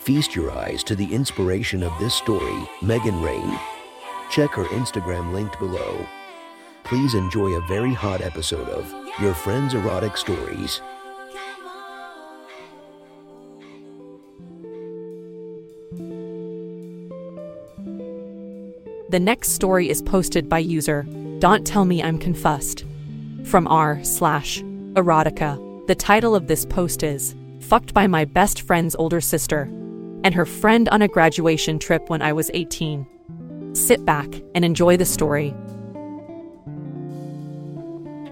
Feast your eyes to the inspiration of this story, Megan Rain. Check her Instagram linked below. Please enjoy a very hot episode of Your Friend's Erotic Stories. The next story is posted by user Don't Tell Me I'm Confussed from r slash erotica. The title of this post is Fucked by My Best Friend's Older Sister and Her Friend on a Graduation Trip When I Was 18. Sit back and enjoy the story.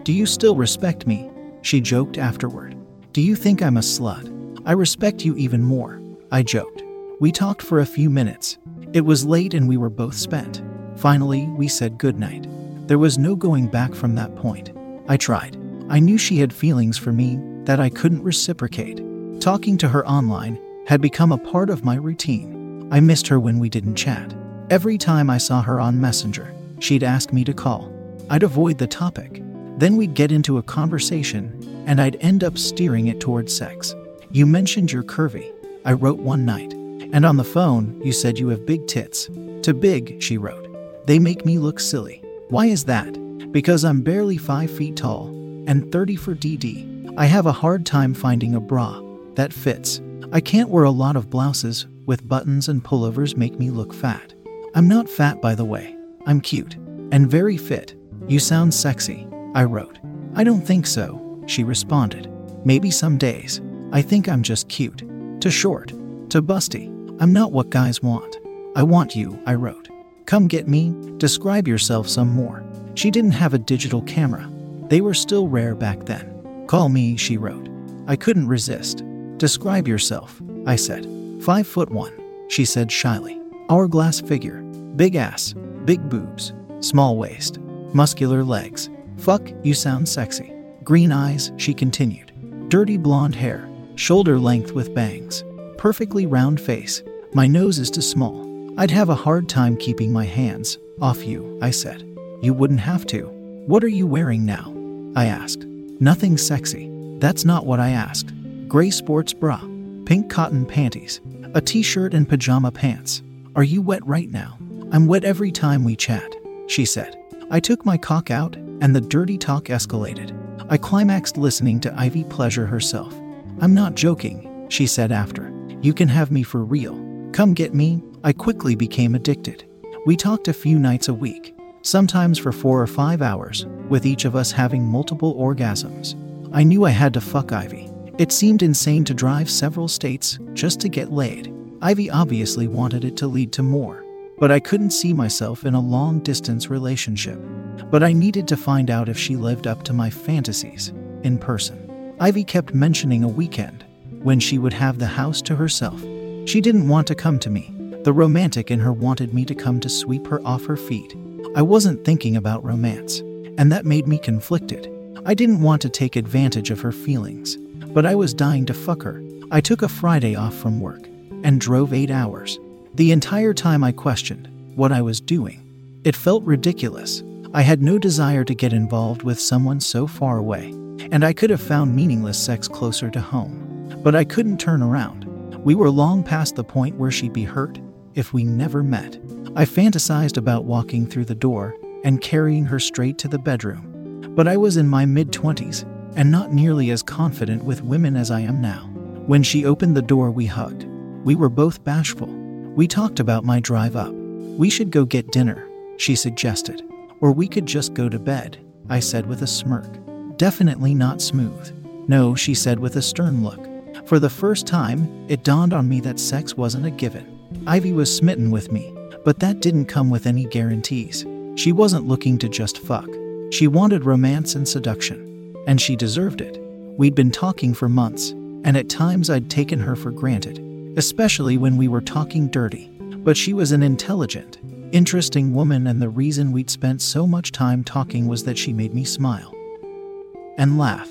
Do you still respect me? She joked afterward. Do you think I'm a slut? I respect you even more. I joked. We talked for a few minutes. It was late and we were both spent. Finally, we said goodnight. There was no going back from that point. I tried. I knew she had feelings for me that I couldn't reciprocate. Talking to her online had become a part of my routine. I missed her when we didn't chat. Every time I saw her on Messenger, she'd ask me to call. I'd avoid the topic. Then we'd get into a conversation, and I'd end up steering it towards sex. You mentioned you're curvy, I wrote one night. And on the phone, you said you have big tits. To big, she wrote. They make me look silly. Why is that? Because I'm barely 5 feet tall and 30 for DD. I have a hard time finding a bra that fits. I can't wear a lot of blouses with buttons and pullovers make me look fat. I'm not fat, by the way. I'm cute and very fit. You sound sexy, I wrote. I don't think so, she responded. Maybe some days. I think I'm just cute. Too short. Too busty. I'm not what guys want. I want you, I wrote. Come get me, describe yourself some more. She didn't have a digital camera. They were still rare back then. Call me, she wrote. I couldn't resist. Describe yourself, I said. Five foot one, she said shyly. Hourglass figure, big ass, big boobs, small waist, muscular legs. Fuck, you sound sexy. Green eyes, she continued. Dirty blonde hair, shoulder length with bangs, perfectly round face. My nose is too small. I'd have a hard time keeping my hands off you, I said. You wouldn't have to. What are you wearing now? I asked. Nothing sexy. That's not what I asked. Gray sports bra, pink cotton panties, a t shirt and pajama pants. Are you wet right now? I'm wet every time we chat, she said. I took my cock out, and the dirty talk escalated. I climaxed listening to Ivy pleasure herself. I'm not joking, she said after. You can have me for real. Come get me. I quickly became addicted. We talked a few nights a week, sometimes for four or five hours, with each of us having multiple orgasms. I knew I had to fuck Ivy. It seemed insane to drive several states just to get laid. Ivy obviously wanted it to lead to more, but I couldn't see myself in a long distance relationship. But I needed to find out if she lived up to my fantasies in person. Ivy kept mentioning a weekend when she would have the house to herself. She didn't want to come to me. The romantic in her wanted me to come to sweep her off her feet. I wasn't thinking about romance, and that made me conflicted. I didn't want to take advantage of her feelings, but I was dying to fuck her. I took a Friday off from work and drove eight hours. The entire time I questioned what I was doing. It felt ridiculous. I had no desire to get involved with someone so far away, and I could have found meaningless sex closer to home. But I couldn't turn around. We were long past the point where she'd be hurt if we never met. I fantasized about walking through the door and carrying her straight to the bedroom. But I was in my mid 20s and not nearly as confident with women as I am now. When she opened the door, we hugged. We were both bashful. We talked about my drive up. We should go get dinner, she suggested. Or we could just go to bed, I said with a smirk. Definitely not smooth. No, she said with a stern look. For the first time, it dawned on me that sex wasn't a given. Ivy was smitten with me, but that didn't come with any guarantees. She wasn't looking to just fuck. She wanted romance and seduction, and she deserved it. We'd been talking for months, and at times I'd taken her for granted, especially when we were talking dirty. But she was an intelligent, interesting woman, and the reason we'd spent so much time talking was that she made me smile and laugh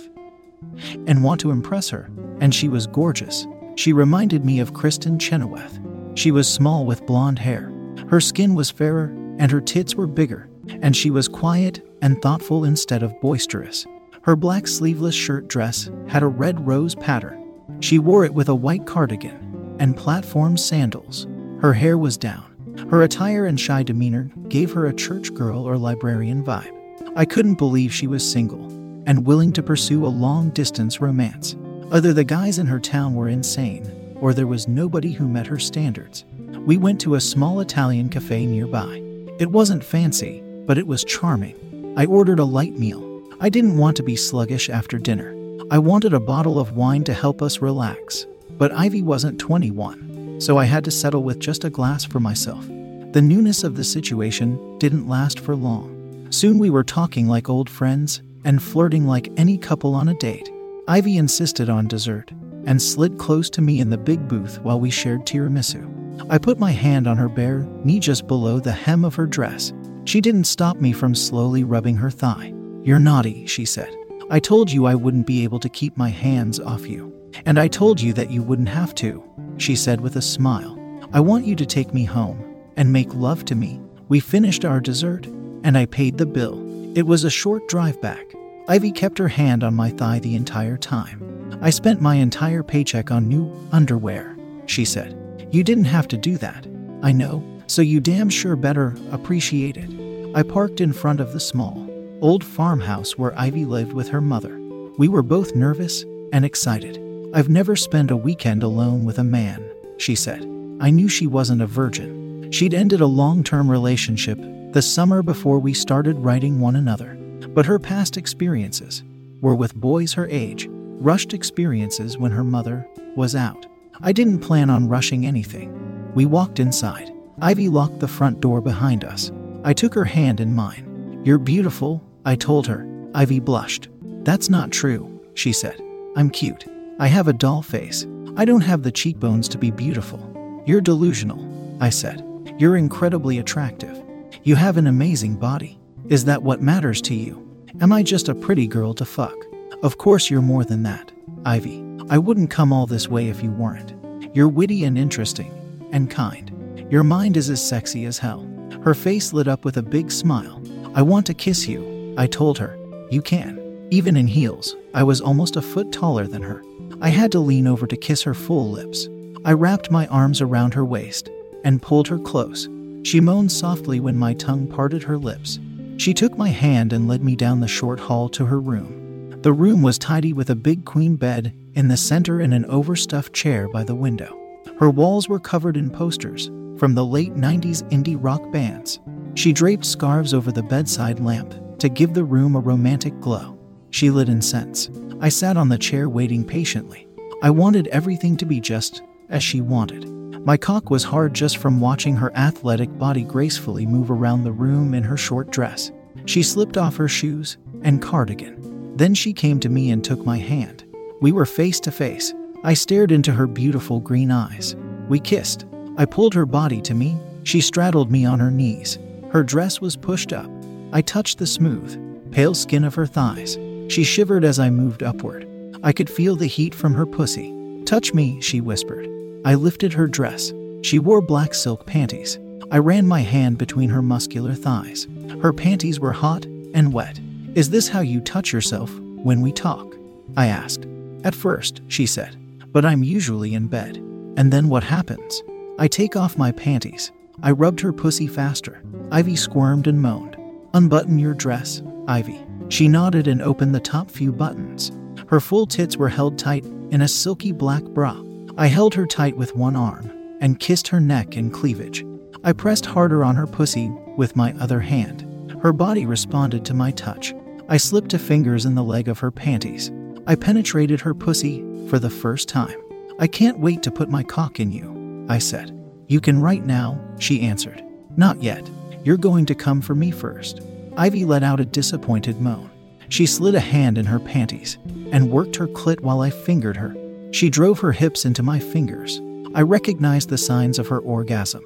and want to impress her, and she was gorgeous. She reminded me of Kristin Chenoweth. She was small with blonde hair. Her skin was fairer, and her tits were bigger, and she was quiet and thoughtful instead of boisterous. Her black sleeveless shirt dress had a red rose pattern. She wore it with a white cardigan and platform sandals. Her hair was down. Her attire and shy demeanor gave her a church girl or librarian vibe. I couldn't believe she was single and willing to pursue a long distance romance. Either the guys in her town were insane, or there was nobody who met her standards. We went to a small Italian cafe nearby. It wasn't fancy, but it was charming. I ordered a light meal. I didn't want to be sluggish after dinner. I wanted a bottle of wine to help us relax. But Ivy wasn't 21, so I had to settle with just a glass for myself. The newness of the situation didn't last for long. Soon we were talking like old friends and flirting like any couple on a date. Ivy insisted on dessert and slid close to me in the big booth while we shared tiramisu. I put my hand on her bare knee just below the hem of her dress. She didn't stop me from slowly rubbing her thigh. You're naughty, she said. I told you I wouldn't be able to keep my hands off you. And I told you that you wouldn't have to, she said with a smile. I want you to take me home and make love to me. We finished our dessert, and I paid the bill. It was a short drive back. Ivy kept her hand on my thigh the entire time. I spent my entire paycheck on new underwear, she said. You didn't have to do that. I know, so you damn sure better appreciate it. I parked in front of the small, old farmhouse where Ivy lived with her mother. We were both nervous and excited. I've never spent a weekend alone with a man, she said. I knew she wasn't a virgin. She'd ended a long term relationship the summer before we started writing one another. But her past experiences were with boys her age, rushed experiences when her mother was out. I didn't plan on rushing anything. We walked inside. Ivy locked the front door behind us. I took her hand in mine. You're beautiful, I told her. Ivy blushed. That's not true, she said. I'm cute. I have a doll face. I don't have the cheekbones to be beautiful. You're delusional, I said. You're incredibly attractive. You have an amazing body. Is that what matters to you? Am I just a pretty girl to fuck? Of course you're more than that, Ivy. I wouldn't come all this way if you weren't. You're witty and interesting, and kind. Your mind is as sexy as hell. Her face lit up with a big smile. I want to kiss you, I told her. You can. Even in heels, I was almost a foot taller than her. I had to lean over to kiss her full lips. I wrapped my arms around her waist and pulled her close. She moaned softly when my tongue parted her lips. She took my hand and led me down the short hall to her room. The room was tidy with a big queen bed in the center and an overstuffed chair by the window. Her walls were covered in posters from the late 90s indie rock bands. She draped scarves over the bedside lamp to give the room a romantic glow. She lit incense. I sat on the chair waiting patiently. I wanted everything to be just as she wanted. My cock was hard just from watching her athletic body gracefully move around the room in her short dress. She slipped off her shoes and cardigan. Then she came to me and took my hand. We were face to face. I stared into her beautiful green eyes. We kissed. I pulled her body to me. She straddled me on her knees. Her dress was pushed up. I touched the smooth, pale skin of her thighs. She shivered as I moved upward. I could feel the heat from her pussy. Touch me, she whispered. I lifted her dress. She wore black silk panties. I ran my hand between her muscular thighs. Her panties were hot and wet. Is this how you touch yourself when we talk? I asked. At first, she said, but I'm usually in bed. And then what happens? I take off my panties. I rubbed her pussy faster. Ivy squirmed and moaned. Unbutton your dress, Ivy. She nodded and opened the top few buttons. Her full tits were held tight in a silky black bra. I held her tight with one arm and kissed her neck and cleavage. I pressed harder on her pussy with my other hand. Her body responded to my touch. I slipped a fingers in the leg of her panties. I penetrated her pussy for the first time. I can't wait to put my cock in you, I said. You can right now, she answered. Not yet. You're going to come for me first. Ivy let out a disappointed moan. She slid a hand in her panties and worked her clit while I fingered her. She drove her hips into my fingers. I recognized the signs of her orgasm.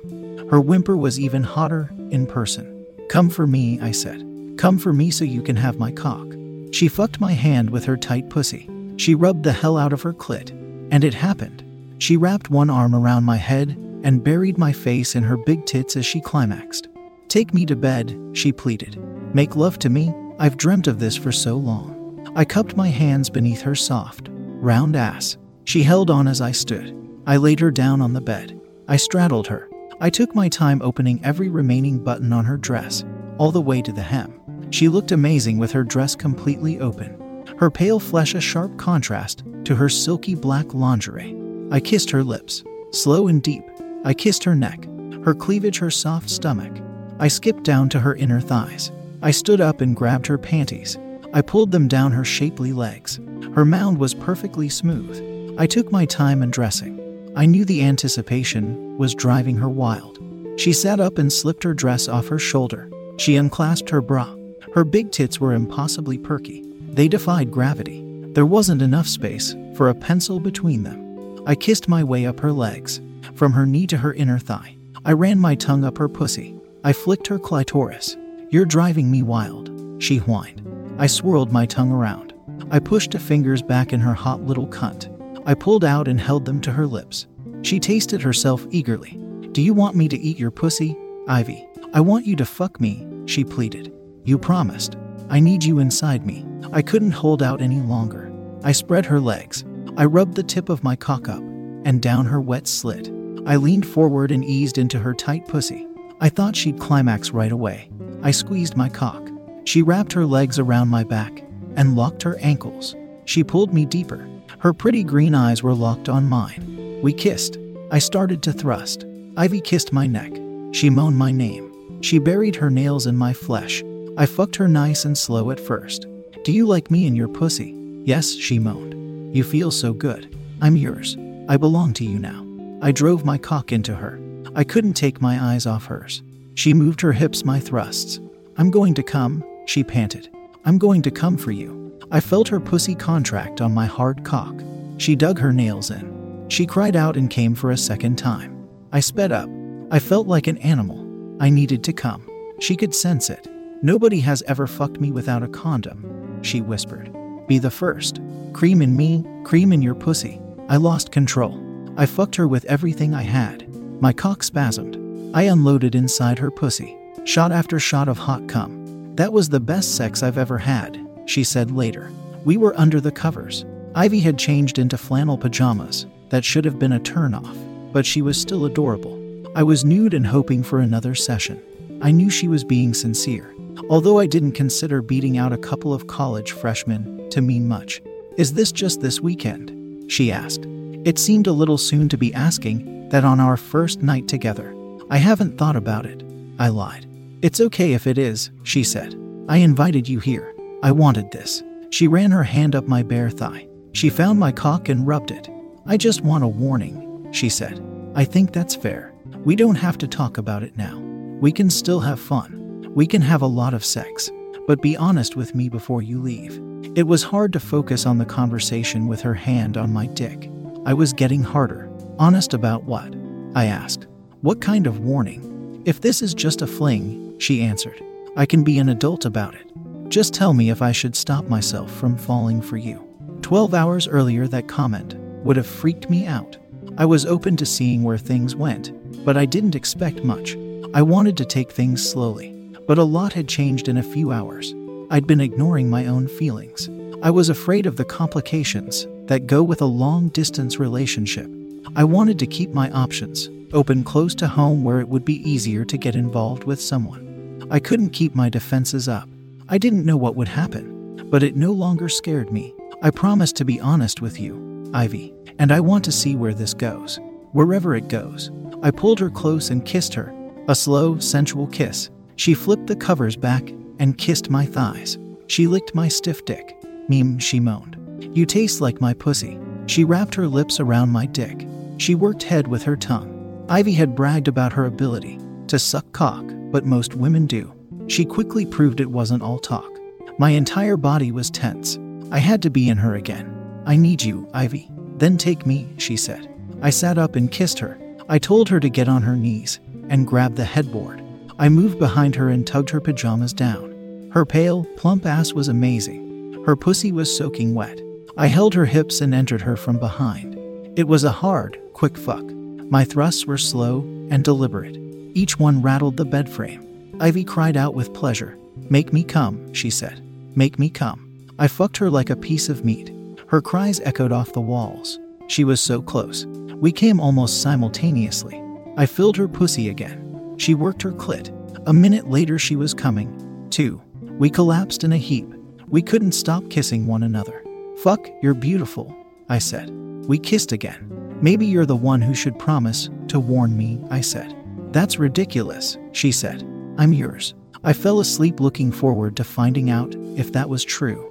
Her whimper was even hotter in person. Come for me, I said. Come for me so you can have my cock. She fucked my hand with her tight pussy. She rubbed the hell out of her clit. And it happened. She wrapped one arm around my head and buried my face in her big tits as she climaxed. Take me to bed, she pleaded. Make love to me? I've dreamt of this for so long. I cupped my hands beneath her soft, round ass. She held on as I stood. I laid her down on the bed. I straddled her. I took my time opening every remaining button on her dress, all the way to the hem. She looked amazing with her dress completely open. Her pale flesh a sharp contrast to her silky black lingerie. I kissed her lips, slow and deep. I kissed her neck, her cleavage, her soft stomach. I skipped down to her inner thighs. I stood up and grabbed her panties. I pulled them down her shapely legs. Her mound was perfectly smooth. I took my time undressing. I knew the anticipation was driving her wild. She sat up and slipped her dress off her shoulder. She unclasped her bra. Her big tits were impossibly perky. They defied gravity. There wasn't enough space for a pencil between them. I kissed my way up her legs, from her knee to her inner thigh. I ran my tongue up her pussy. I flicked her clitoris. You're driving me wild, she whined. I swirled my tongue around. I pushed fingers back in her hot little cunt. I pulled out and held them to her lips. She tasted herself eagerly. Do you want me to eat your pussy, Ivy? I want you to fuck me, she pleaded. You promised. I need you inside me. I couldn't hold out any longer. I spread her legs. I rubbed the tip of my cock up and down her wet slit. I leaned forward and eased into her tight pussy. I thought she'd climax right away. I squeezed my cock. She wrapped her legs around my back and locked her ankles. She pulled me deeper. Her pretty green eyes were locked on mine. We kissed. I started to thrust. Ivy kissed my neck. She moaned my name. She buried her nails in my flesh. I fucked her nice and slow at first. Do you like me and your pussy? Yes, she moaned. You feel so good. I'm yours. I belong to you now. I drove my cock into her. I couldn't take my eyes off hers. She moved her hips, my thrusts. I'm going to come, she panted. I'm going to come for you. I felt her pussy contract on my hard cock. She dug her nails in. She cried out and came for a second time. I sped up. I felt like an animal. I needed to come. She could sense it. Nobody has ever fucked me without a condom, she whispered. Be the first. Cream in me, cream in your pussy. I lost control. I fucked her with everything I had. My cock spasmed. I unloaded inside her pussy, shot after shot of hot cum. That was the best sex I've ever had, she said later. We were under the covers. Ivy had changed into flannel pajamas that should have been a turnoff, but she was still adorable. I was nude and hoping for another session. I knew she was being sincere, although I didn't consider beating out a couple of college freshmen to mean much. Is this just this weekend? She asked. It seemed a little soon to be asking that on our first night together. I haven't thought about it. I lied. It's okay if it is, she said. I invited you here. I wanted this. She ran her hand up my bare thigh. She found my cock and rubbed it. I just want a warning, she said. I think that's fair. We don't have to talk about it now. We can still have fun. We can have a lot of sex. But be honest with me before you leave. It was hard to focus on the conversation with her hand on my dick. I was getting harder. Honest about what? I asked. What kind of warning? If this is just a fling, she answered, I can be an adult about it. Just tell me if I should stop myself from falling for you. Twelve hours earlier, that comment would have freaked me out. I was open to seeing where things went, but I didn't expect much. I wanted to take things slowly, but a lot had changed in a few hours. I'd been ignoring my own feelings. I was afraid of the complications that go with a long distance relationship. I wanted to keep my options open close to home where it would be easier to get involved with someone. I couldn't keep my defenses up. I didn't know what would happen, but it no longer scared me. I promised to be honest with you, Ivy, and I want to see where this goes. Wherever it goes. I pulled her close and kissed her. A slow, sensual kiss. She flipped the covers back and kissed my thighs. She licked my stiff dick. Meme, she moaned. You taste like my pussy. She wrapped her lips around my dick. She worked head with her tongue. Ivy had bragged about her ability to suck cock, but most women do. She quickly proved it wasn't all talk. My entire body was tense. I had to be in her again. I need you, Ivy. Then take me, she said. I sat up and kissed her. I told her to get on her knees and grabbed the headboard. I moved behind her and tugged her pajamas down. Her pale, plump ass was amazing. Her pussy was soaking wet. I held her hips and entered her from behind. It was a hard, quick fuck. My thrusts were slow and deliberate. Each one rattled the bed frame. Ivy cried out with pleasure. Make me come, she said. Make me come. I fucked her like a piece of meat. Her cries echoed off the walls. She was so close. We came almost simultaneously. I filled her pussy again. She worked her clit. A minute later, she was coming, too. We collapsed in a heap. We couldn't stop kissing one another. Fuck, you're beautiful, I said. We kissed again. Maybe you're the one who should promise to warn me, I said. That's ridiculous, she said. I'm yours. I fell asleep looking forward to finding out if that was true.